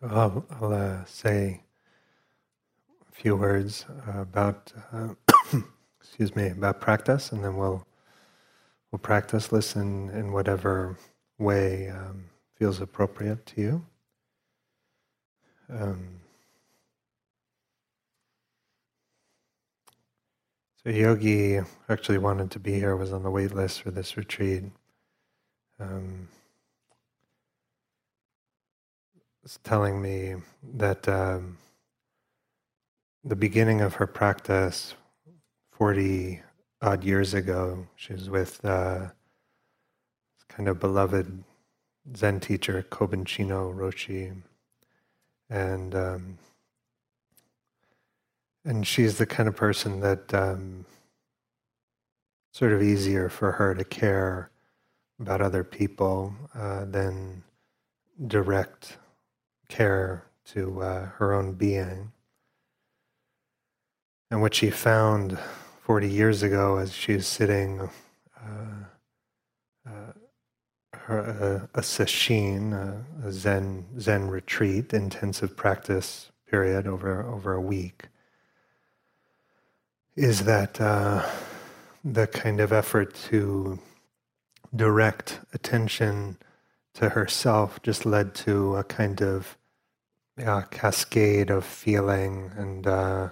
So I'll, I'll uh, say a few words about, uh, excuse me, about practice, and then we'll we'll practice. Listen in whatever way um, feels appropriate to you. Um, so Yogi actually wanted to be here, was on the wait list for this retreat. Um, was telling me that um, the beginning of her practice, 40 odd years ago, she was with uh, kind of beloved Zen teacher, Kobun Chino Roshi. And um, and she's the kind of person that um, sort of easier for her to care about other people uh, than direct care to uh, her own being. And what she found 40 years ago as she was sitting uh, uh, her, a sesshin, a, a, Zen Zen retreat, intensive practice period over over a week, is that uh, the kind of effort to direct attention to herself just led to a kind of yeah, cascade of feeling and uh,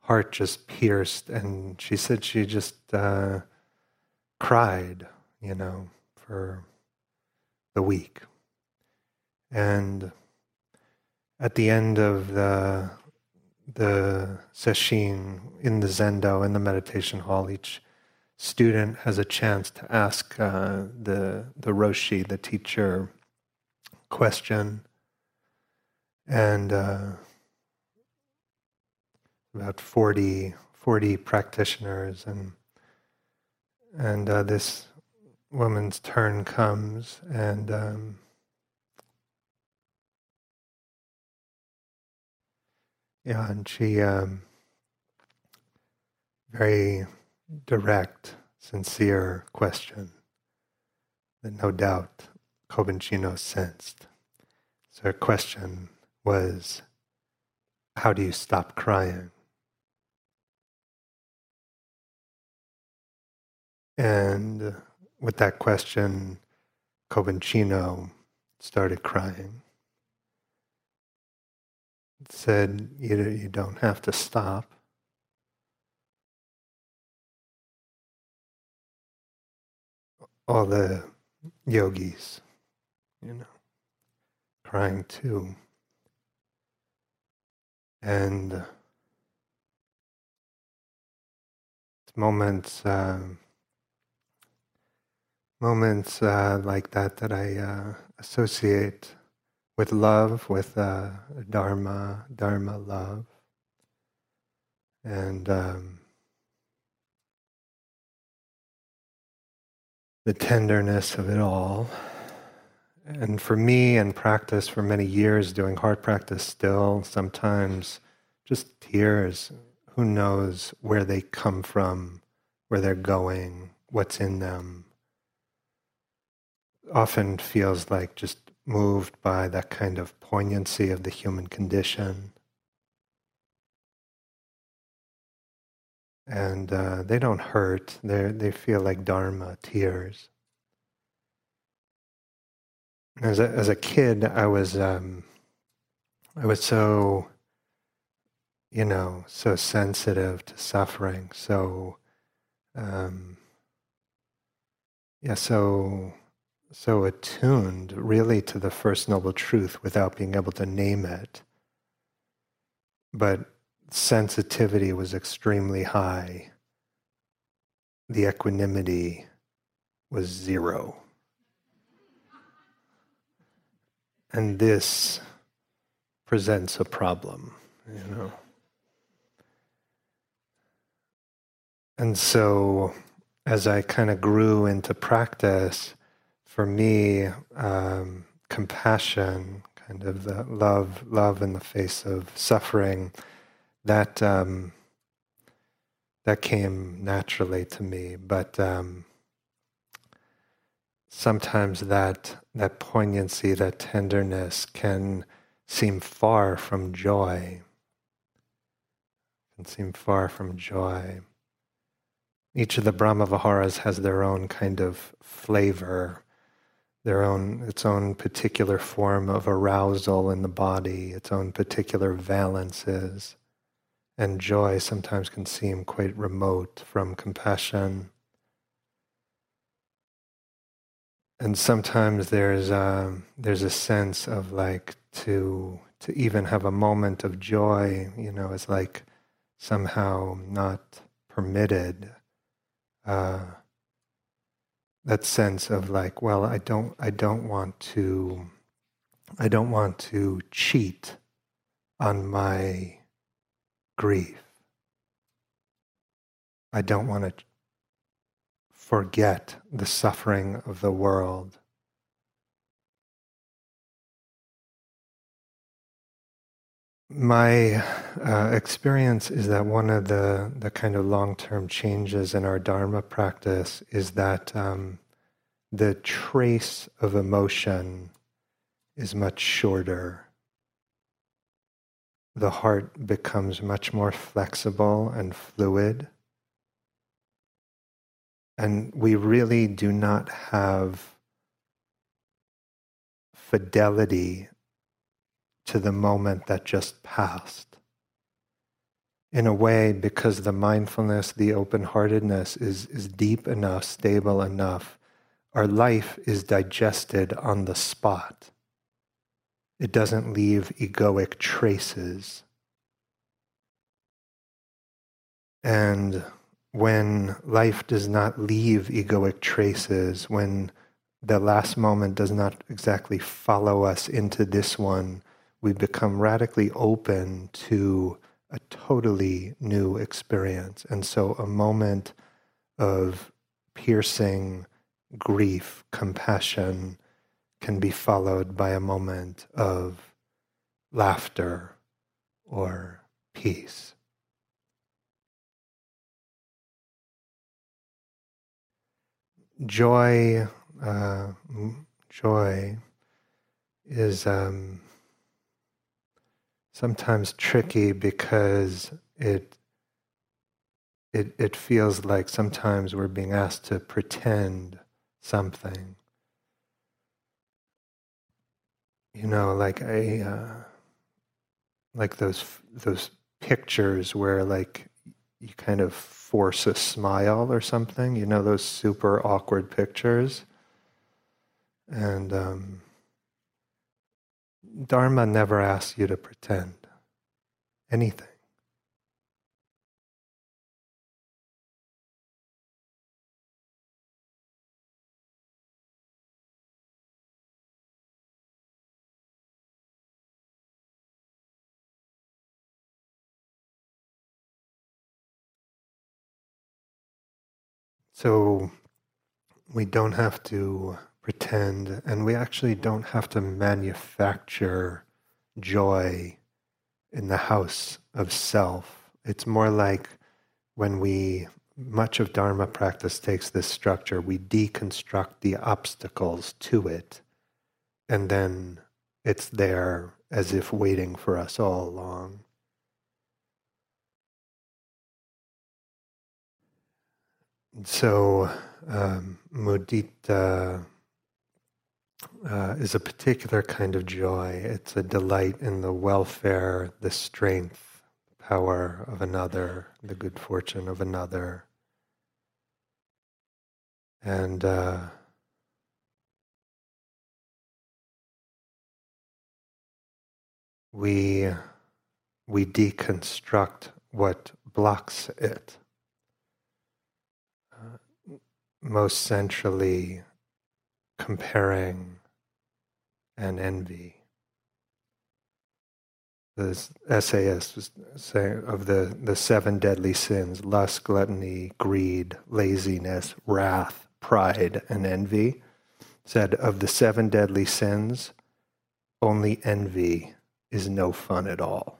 heart just pierced. And she said she just uh, cried, you know, for the week. And at the end of the the sesshin in the zendo in the meditation hall, each student has a chance to ask uh, the the roshi, the teacher, question, and uh, about 40, 40 practitioners, and and uh, this woman's turn comes, and um, yeah, and she um, very direct, sincere question that no doubt Kobun Chino sensed. So her question was, How do you stop crying? And with that question, Kobun Chino started crying. Said, you, you don't have to stop. all the yogis, you know, crying too. And moments, uh, moments uh, like that that I uh, associate with love, with uh, dharma, dharma love, and um, the tenderness of it all. And for me, and practice for many years, doing heart practice still, sometimes just tears. Who knows where they come from, where they're going, what's in them. Often feels like just moved by that kind of poignancy of the human condition. and uh, they don't hurt. They they feel like dharma tears. As a as a kid, I was um, I was so you know so sensitive to suffering. So um, yeah, so so attuned really to the first noble truth without being able to name it. But sensitivity was extremely high, the equanimity was zero. And this presents a problem, you know. And so, as I kind of grew into practice, for me, um, compassion, kind of the love, love in the face of suffering, that um, that came naturally to me, but um, sometimes that that poignancy, that tenderness, can seem far from joy. Can seem far from joy. Each of the Brahma Viharas has their own kind of flavor, their own its own particular form of arousal in the body, its own particular valences. And joy sometimes can seem quite remote from compassion. And sometimes there's a, there's a sense of like to to even have a moment of joy, you know, is like somehow not permitted uh, that sense of like, well, I don't, I don't want to, I don't want to cheat on my grief. I don't want to forget the suffering of the world. My uh, experience is that one of the, the kind of long term changes in our Dharma practice is that um, the trace of emotion is much shorter. The heart becomes much more flexible and fluid. And we really do not have fidelity to the moment that just passed. In a way, because the mindfulness, the open heartedness is, is deep enough, stable enough, our life is digested on the spot. It doesn't leave egoic traces. And when life does not leave egoic traces, when the last moment does not exactly follow us into this one, we become radically open to a totally new experience. And so a moment of piercing grief, compassion can be followed by a moment of laughter or peace. Joy, uh, joy is um, sometimes tricky because it it it feels like sometimes we're being asked to pretend something. You know, like a uh, like those those pictures where like you kind of force a smile or something. You know, those super awkward pictures, and um, Dharma never asks you to pretend anything. So we don't have to pretend, and we actually don't have to manufacture joy in the house of self. It's more like when we, much of Dharma practice takes this structure, we deconstruct the obstacles to it, and then it's there as if waiting for us all along. So, um, mudita uh, is a particular kind of joy. It's a delight in the welfare, the strength, the power of another, the good fortune of another. And uh, we, we deconstruct what blocks it. Uh, most centrally, comparing and envy. The essayist was saying of the, the seven deadly sins lust, gluttony, greed, laziness, wrath, pride, and envy. Said of the seven deadly sins, only envy is no fun at all.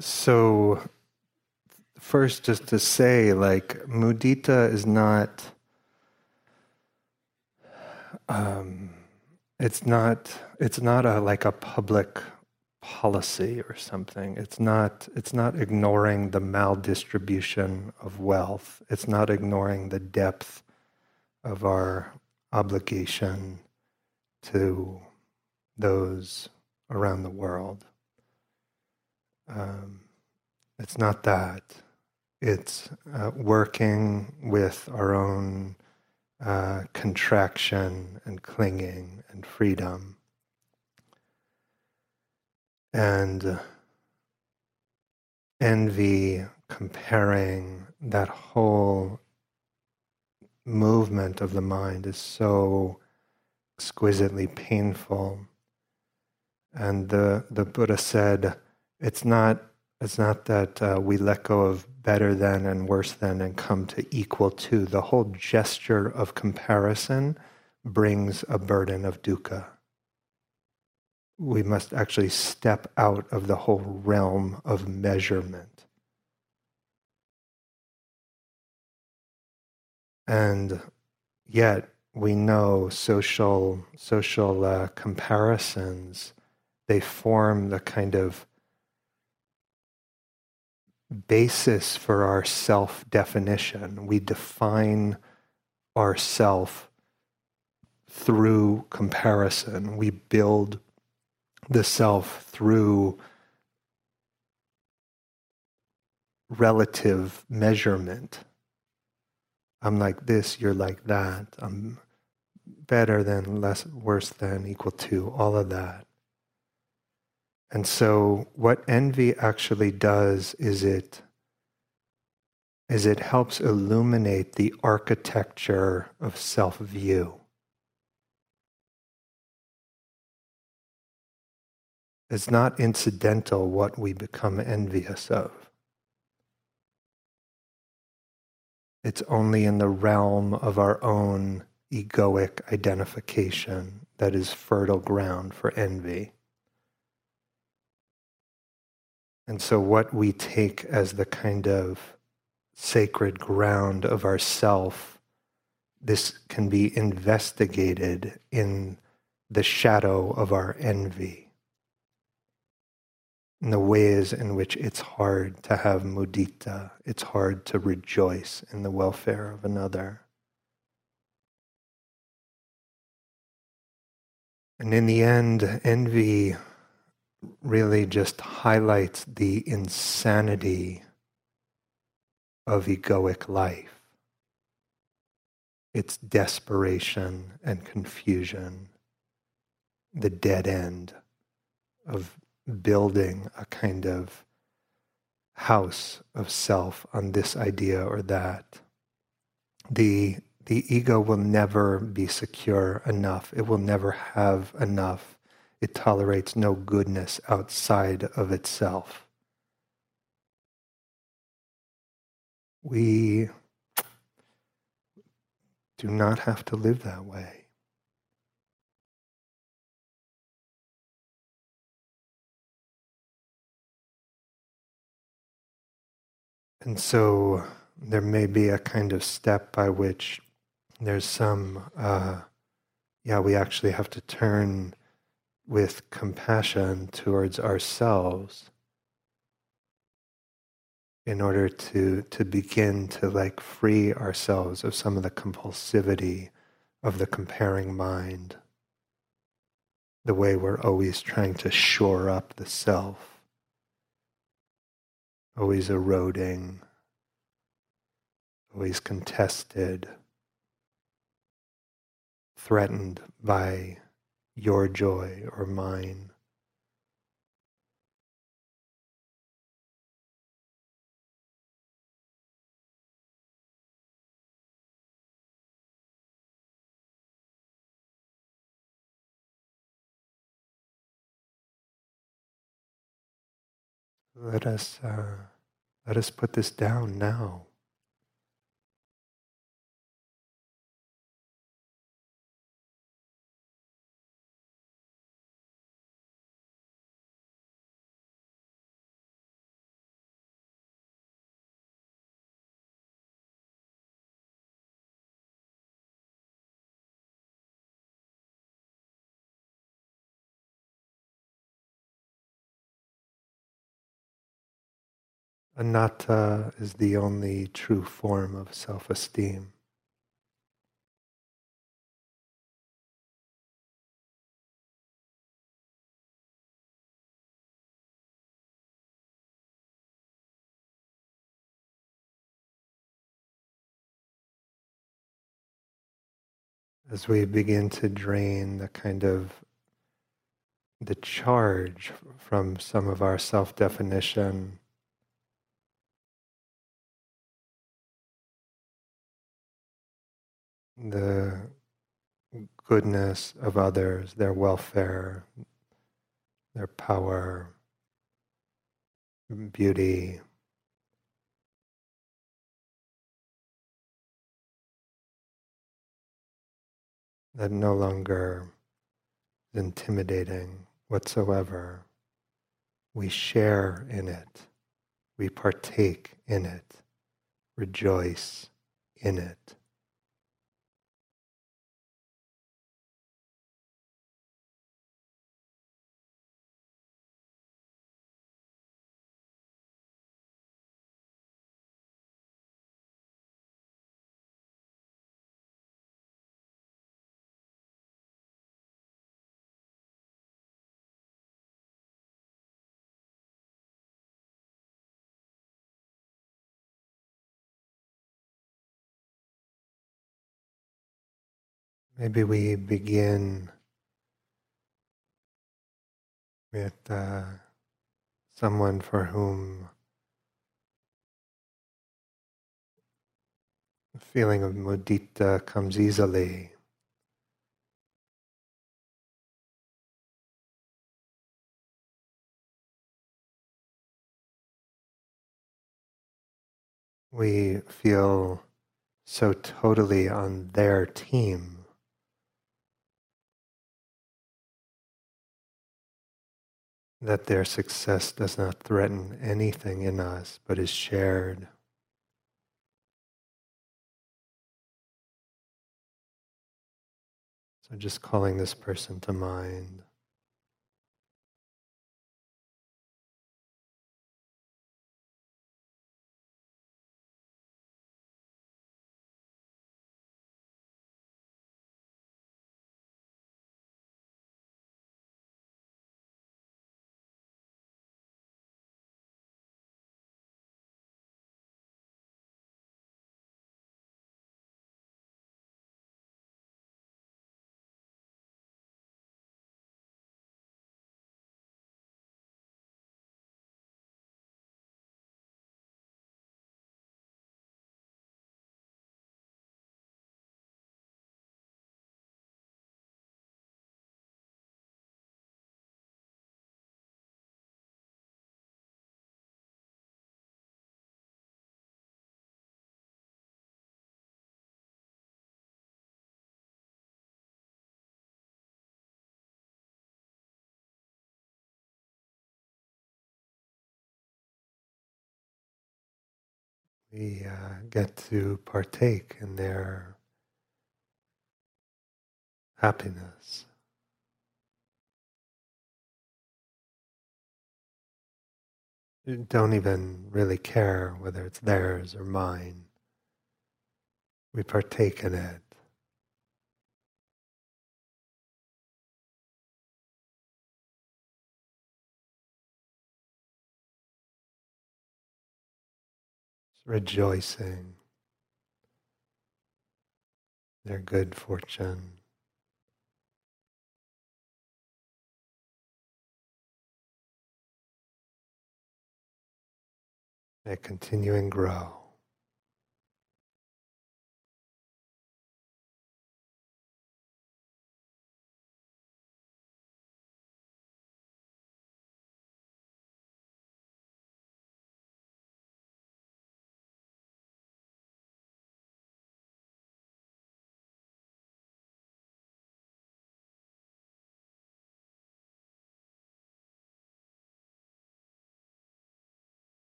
So first just to say like mudita is not um, it's not it's not a like a public policy or something. It's not it's not ignoring the maldistribution of wealth. It's not ignoring the depth of our obligation to those around the world um, it's not that it's uh, working with our own uh, contraction and clinging and freedom. And uh, envy, comparing that whole movement of the mind is so exquisitely painful. And the, the Buddha said, it's not, it's not that uh, we let go of better than and worse than and come to equal to. The whole gesture of comparison brings a burden of dukkha. We must actually step out of the whole realm of measurement. And yet we know social social uh, comparisons they form the kind of basis for our self definition. We define ourself through comparison. We build the self through relative measurement. I'm like this, you're like that. I'm better than, less, worse than, equal to, all of that. And so what envy actually does is it is it helps illuminate the architecture of self-view. It's not incidental what we become envious of. It's only in the realm of our own egoic identification that is fertile ground for envy. And so, what we take as the kind of sacred ground of ourself, this can be investigated in the shadow of our envy, in the ways in which it's hard to have mudita, it's hard to rejoice in the welfare of another. And in the end, envy really just highlights the insanity of egoic life. It's desperation and confusion, the dead end of building a kind of house of self on this idea or that. The, the ego will never be secure enough, it will never have enough it tolerates no goodness outside of itself. We do not have to live that way. And so there may be a kind of step by which there's some, uh, yeah, we actually have to turn with compassion towards ourselves in order to to begin to like free ourselves of some of the compulsivity of the comparing mind the way we're always trying to shore up the self always eroding always contested threatened by your joy or mine. Let us uh, let us put this down now. Anatta is the only true form of self esteem. as we begin to drain the kind of the charge from some of our self-definition the goodness of others, their welfare, their power, beauty, that no longer is intimidating whatsoever. We share in it, we partake in it, rejoice in it. Maybe we begin with uh, someone for whom the feeling of mudita comes easily. We feel so totally on their team. That their success does not threaten anything in us but is shared. So just calling this person to mind. We uh, get to partake in their happiness. don't even really care whether it's theirs or mine. We partake in it. Rejoicing their good fortune. May continue and grow.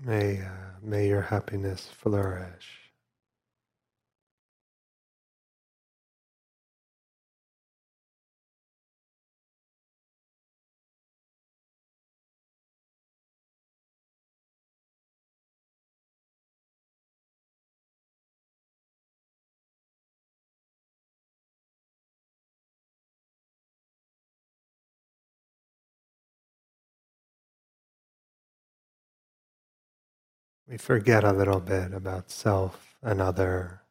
May, uh, may your happiness flourish. We forget a little bit about self and other.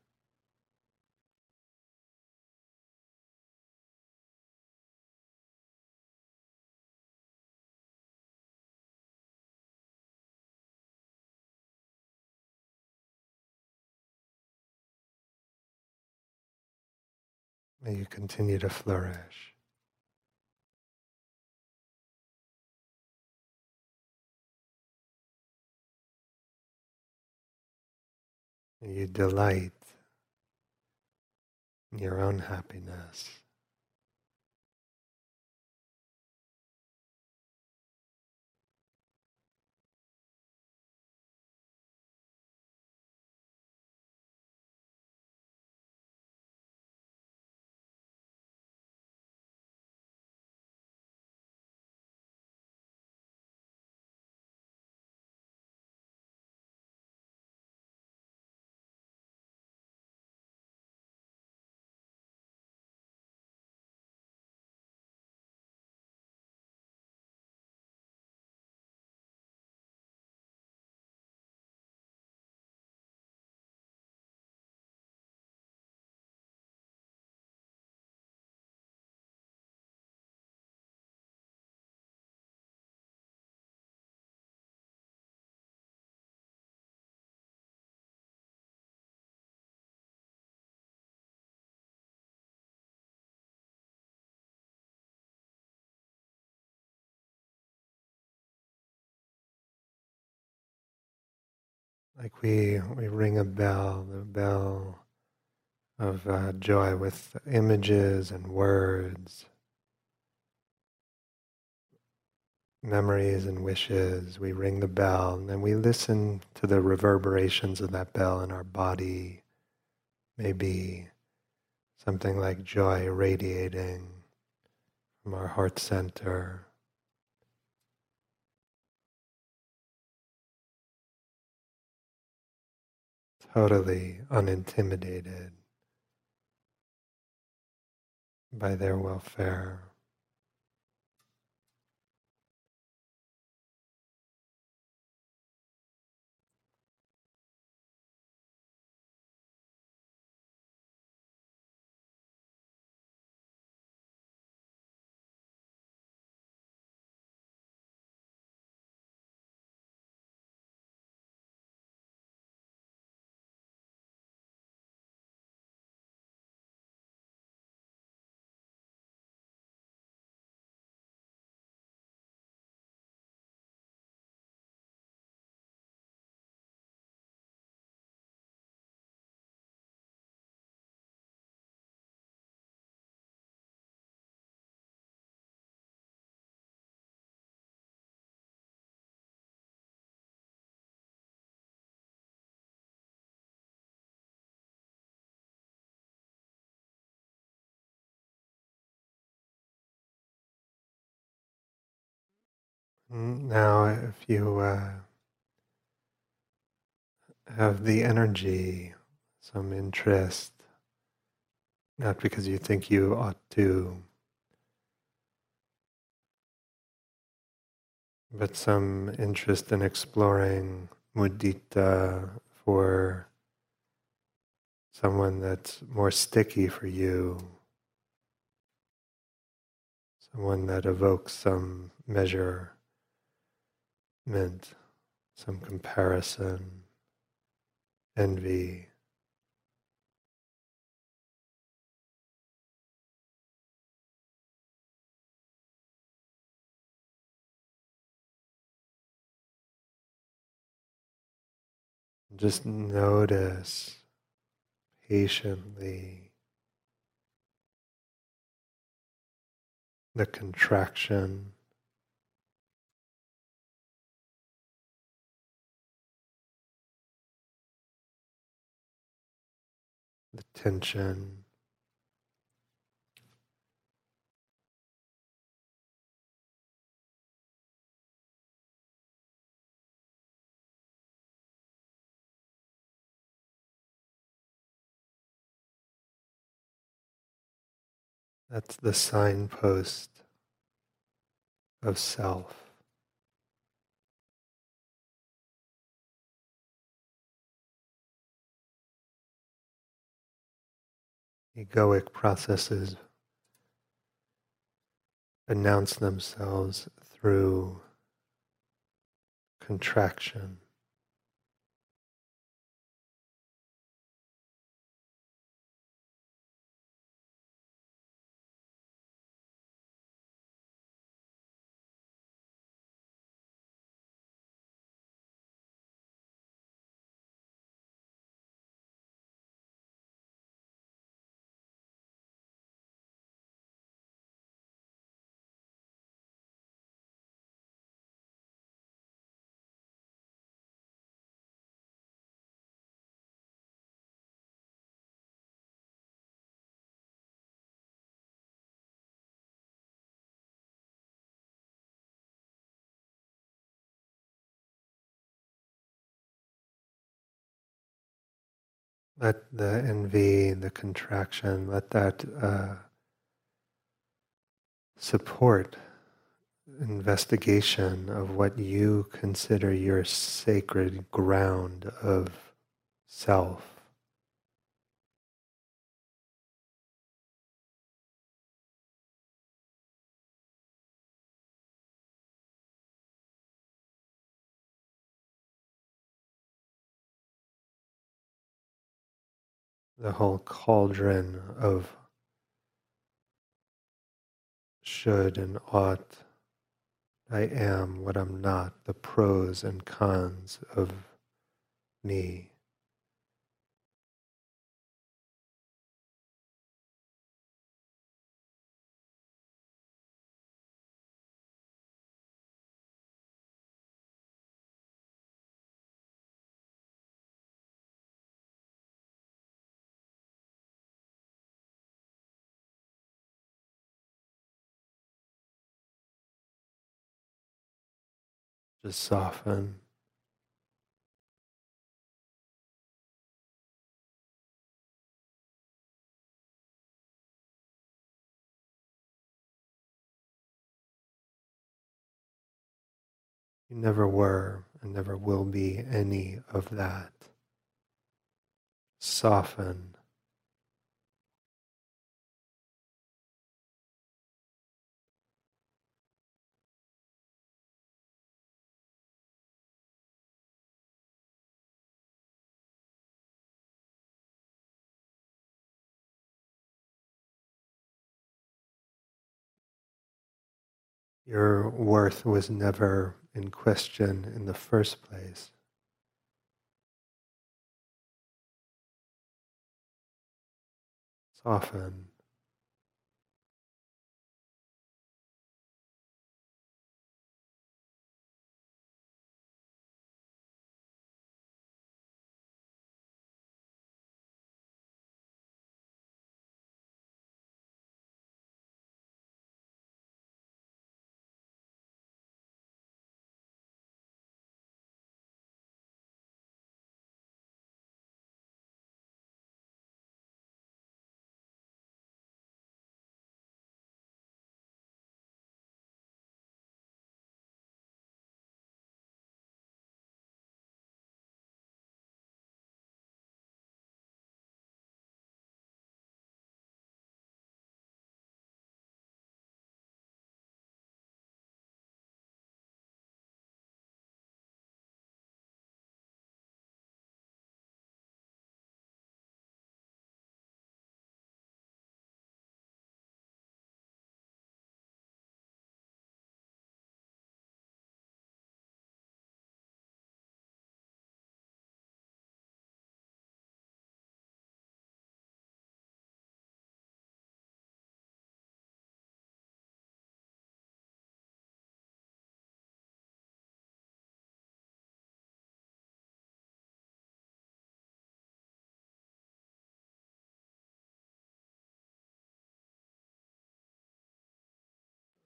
May you continue to flourish. You delight in your own happiness. Like we we ring a bell, the bell of uh, joy with images and words, memories and wishes. We ring the bell and then we listen to the reverberations of that bell in our body. Maybe something like joy radiating from our heart center. Totally unintimidated by their welfare. Now, if you uh, have the energy, some interest, not because you think you ought to, but some interest in exploring mudita for someone that's more sticky for you, someone that evokes some measure meant some comparison, envy. Just notice patiently the contraction the tension. That's the signpost of self. Egoic processes announce themselves through contraction. Let the envy, the contraction, let that uh, support investigation of what you consider your sacred ground of self. The whole cauldron of should and ought, I am what I'm not, the pros and cons of me. Just soften. You never were and never will be any of that. Soften. Your worth was never in question in the first place. Soften.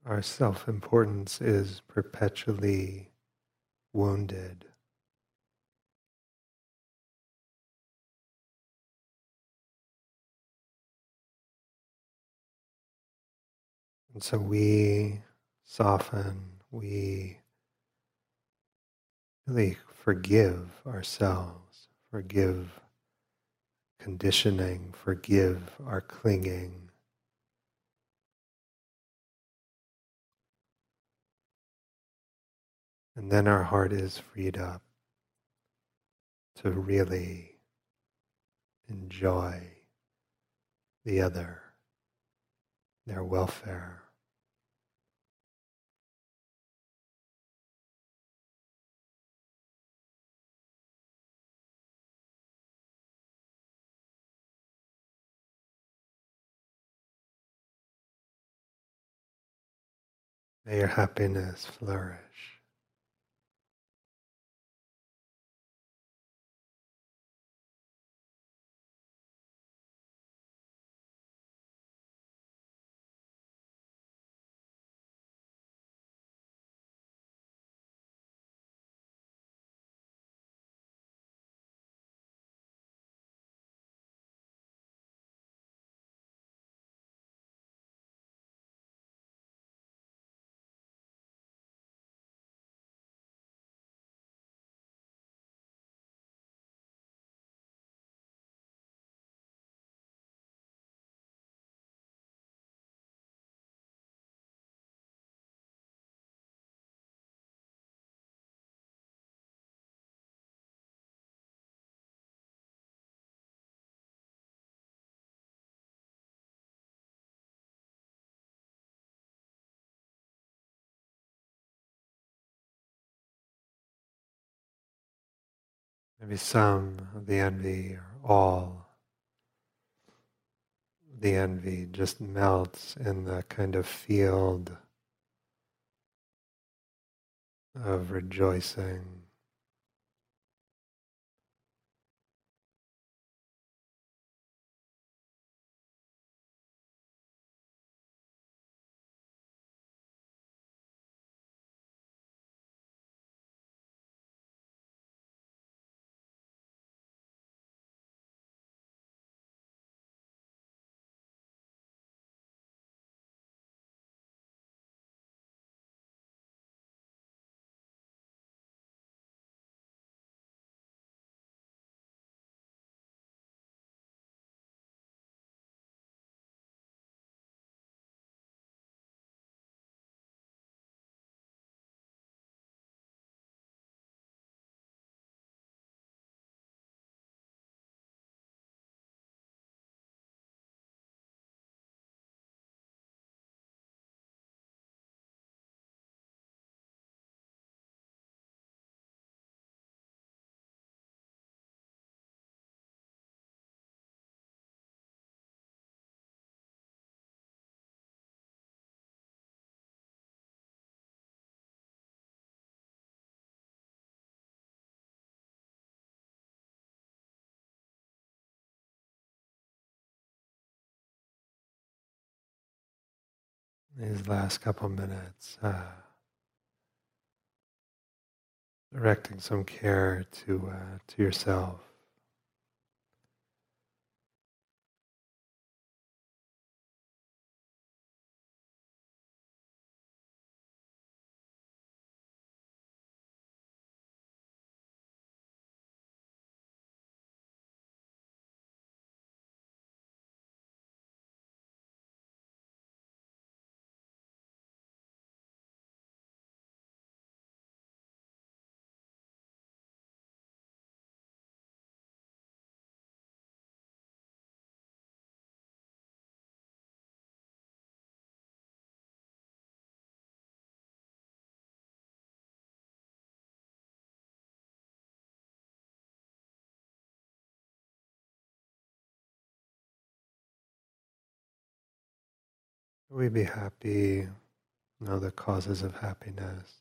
Our self importance is perpetually wounded. And so we soften, we really forgive ourselves, forgive conditioning, forgive our clinging. And then our heart is freed up to really enjoy the other, their welfare. May your happiness flourish. Maybe some of the envy or all the envy just melts in the kind of field of rejoicing. These last couple minutes, uh, directing some care to uh, to yourself. We be happy? Know the causes of happiness.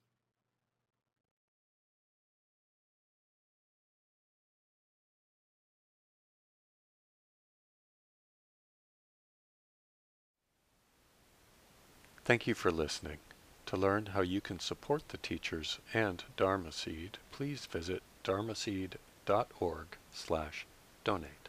Thank you for listening. To learn how you can support the teachers and Dharma Seed, please visit dharmaseed.org slash donate.